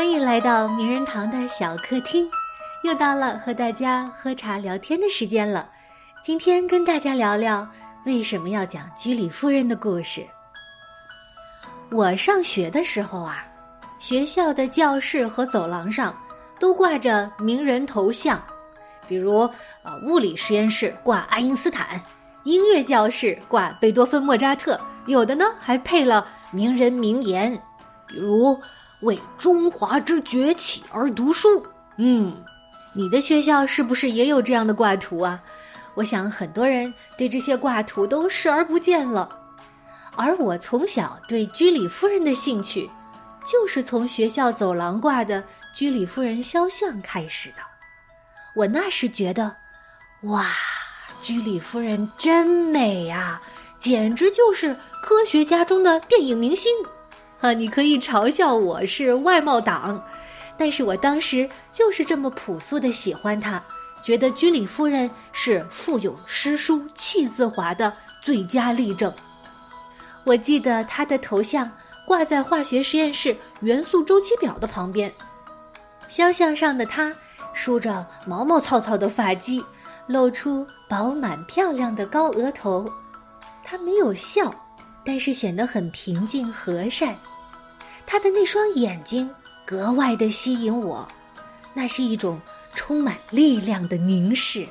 欢迎来到名人堂的小客厅，又到了和大家喝茶聊天的时间了。今天跟大家聊聊为什么要讲居里夫人的故事。我上学的时候啊，学校的教室和走廊上都挂着名人头像，比如呃，物理实验室挂爱因斯坦，音乐教室挂贝多芬、莫扎特，有的呢还配了名人名言，比如。为中华之崛起而读书。嗯，你的学校是不是也有这样的挂图啊？我想很多人对这些挂图都视而不见了。而我从小对居里夫人的兴趣，就是从学校走廊挂的居里夫人肖像开始的。我那时觉得，哇，居里夫人真美呀，简直就是科学家中的电影明星。啊，你可以嘲笑我是外貌党，但是我当时就是这么朴素的喜欢她，觉得居里夫人是富有诗书气自华的最佳例证。我记得她的头像挂在化学实验室元素周期表的旁边，肖像上的她梳着毛毛糙糙的发髻，露出饱满漂亮的高额头，她没有笑，但是显得很平静和善。他的那双眼睛格外的吸引我，那是一种充满力量的凝视，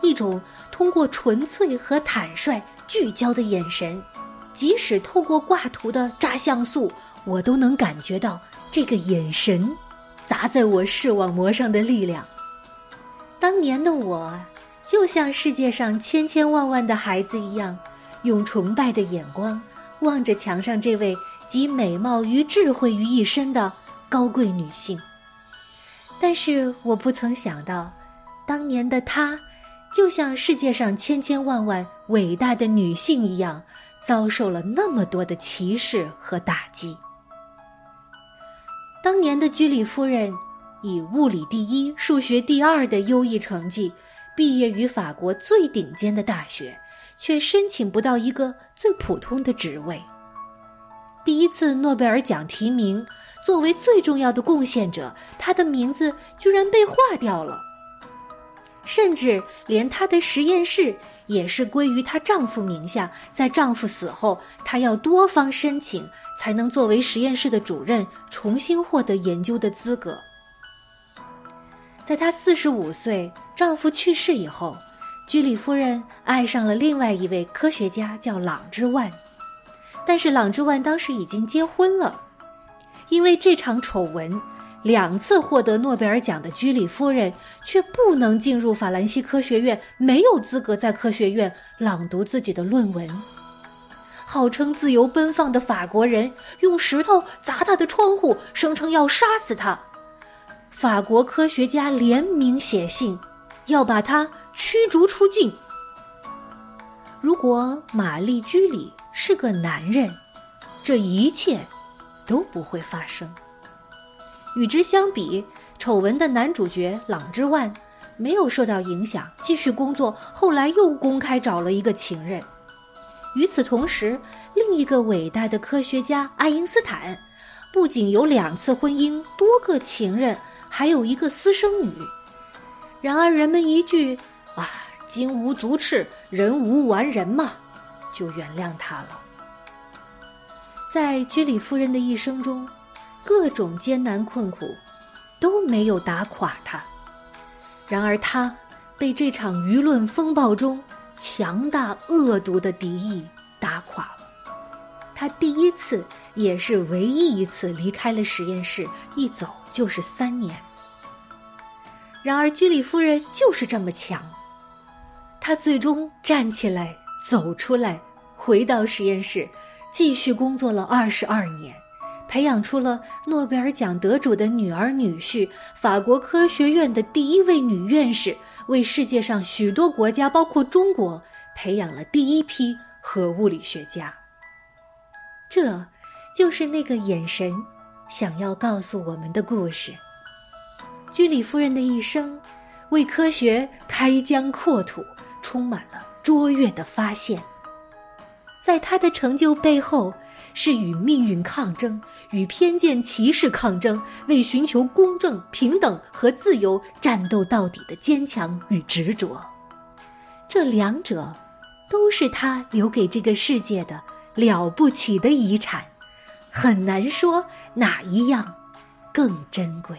一种通过纯粹和坦率聚焦的眼神。即使透过挂图的扎像素，我都能感觉到这个眼神砸在我视网膜上的力量。当年的我，就像世界上千千万万的孩子一样，用崇拜的眼光望着墙上这位。集美貌与智慧于一身的高贵女性，但是我不曾想到，当年的她，就像世界上千千万万伟大的女性一样，遭受了那么多的歧视和打击。当年的居里夫人，以物理第一、数学第二的优异成绩，毕业于法国最顶尖的大学，却申请不到一个最普通的职位。第一次诺贝尔奖提名，作为最重要的贡献者，她的名字居然被划掉了。甚至连她的实验室也是归于她丈夫名下，在丈夫死后，她要多方申请才能作为实验室的主任，重新获得研究的资格。在她四十五岁，丈夫去世以后，居里夫人爱上了另外一位科学家，叫朗之万。但是朗之万当时已经结婚了，因为这场丑闻，两次获得诺贝尔奖的居里夫人却不能进入法兰西科学院，没有资格在科学院朗读自己的论文。号称自由奔放的法国人用石头砸他的窗户，声称要杀死他。法国科学家联名写信，要把他驱逐出境。如果玛丽居里。是个男人，这一切都不会发生。与之相比，丑闻的男主角朗之万没有受到影响，继续工作。后来又公开找了一个情人。与此同时，另一个伟大的科学家爱因斯坦，不仅有两次婚姻、多个情人，还有一个私生女。然而，人们一句“啊，金无足赤，人无完人”嘛。就原谅他了。在居里夫人的一生中，各种艰难困苦都没有打垮她。然而，她被这场舆论风暴中强大恶毒的敌意打垮了。她第一次，也是唯一一次离开了实验室，一走就是三年。然而，居里夫人就是这么强，她最终站起来。走出来，回到实验室，继续工作了二十二年，培养出了诺贝尔奖得主的女儿女婿，法国科学院的第一位女院士，为世界上许多国家，包括中国，培养了第一批核物理学家。这，就是那个眼神想要告诉我们的故事。居里夫人的一生，为科学开疆扩土，充满了。卓越的发现，在他的成就背后，是与命运抗争，与偏见歧视抗争，为寻求公正、平等和自由战斗到底的坚强与执着。这两者，都是他留给这个世界的了不起的遗产，很难说哪一样更珍贵。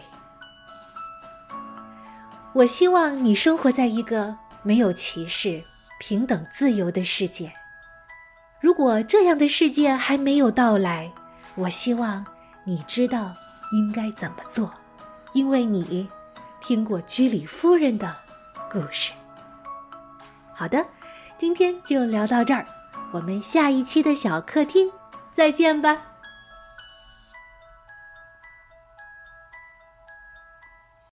我希望你生活在一个没有歧视、平等、自由的世界。如果这样的世界还没有到来，我希望你知道应该怎么做，因为你听过居里夫人的故事。好的，今天就聊到这儿，我们下一期的小客厅再见吧。